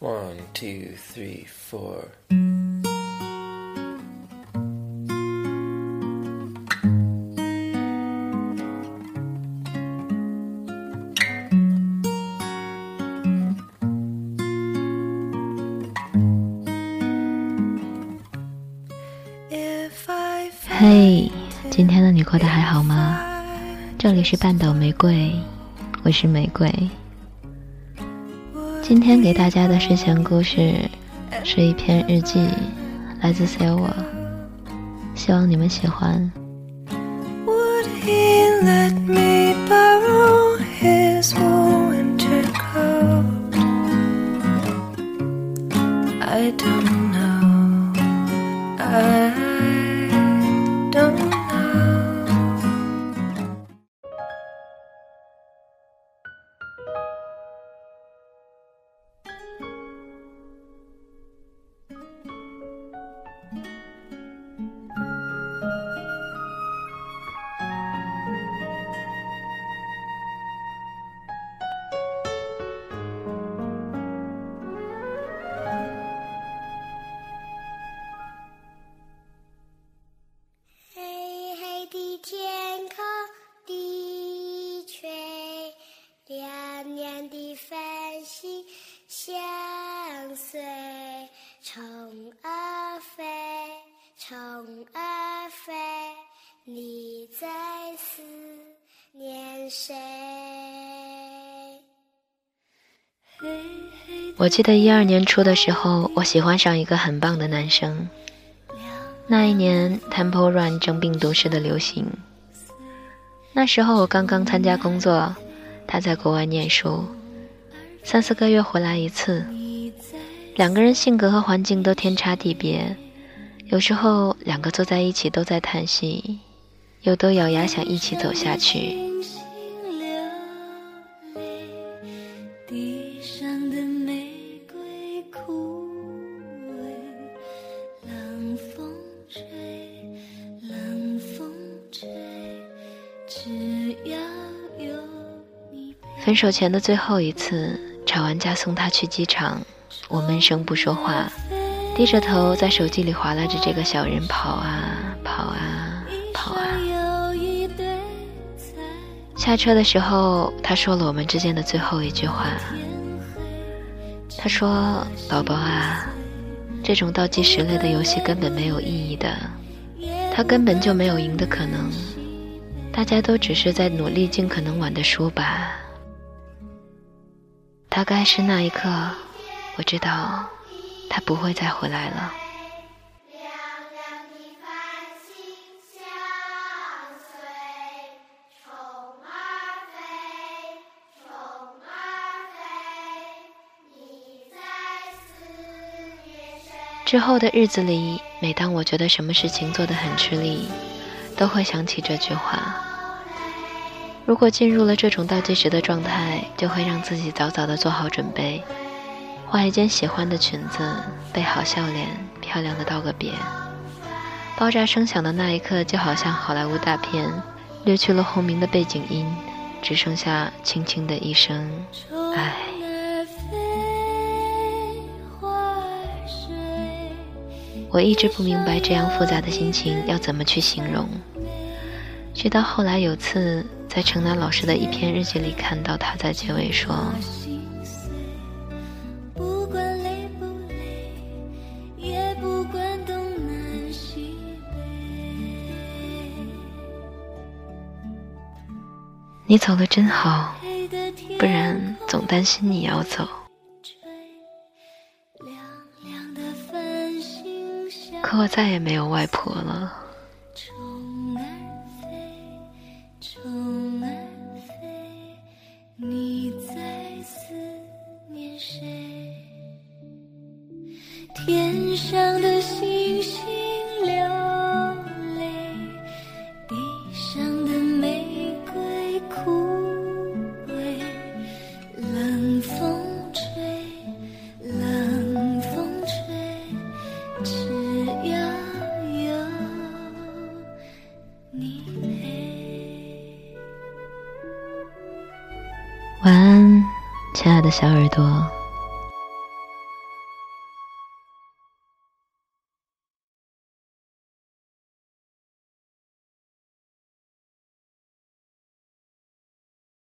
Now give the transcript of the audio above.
One, two, three, four. 嘿，今天的你过得还好吗？这里是半岛玫瑰，我是玫瑰。今天给大家的睡前故事是一篇日记，来自 s i l v a 希望你们喜欢。虫我记得一二年初的时候，我喜欢上一个很棒的男生。那一年，Temple Run 正病毒式的流行。那时候我刚刚参加工作，他在国外念书，三四个月回来一次。两个人性格和环境都天差地别，有时候两个坐在一起都在叹息，又都咬牙想一起走下去。分手前的最后一次，吵完架送他去机场。我闷声不说话，低着头在手机里划拉着这个小人跑啊跑啊跑啊。下车的时候，他说了我们之间的最后一句话。他说：“宝宝啊，这种倒计时类的游戏根本没有意义的，他根本就没有赢的可能，大家都只是在努力尽可能晚的输吧。”大概是那一刻。我知道，他不会再回来了。之后的日子里，每当我觉得什么事情做得很吃力，都会想起这句话。如果进入了这种倒计时的状态，就会让自己早早的做好准备。换一件喜欢的裙子，备好笑脸，漂亮的道个别。爆炸声响的那一刻，就好像好莱坞大片，略去了轰鸣的背景音，只剩下轻轻的一声“唉”。我一直不明白这样复杂的心情要怎么去形容，直到后来有次在城南老师的一篇日记里看到他在结尾说。你走了真好，不然总担心你要走。可我再也没有外婆了。天上的星星流泪地上的玫瑰枯萎冷风吹冷风吹只要有你陪晚安亲爱的小耳朵。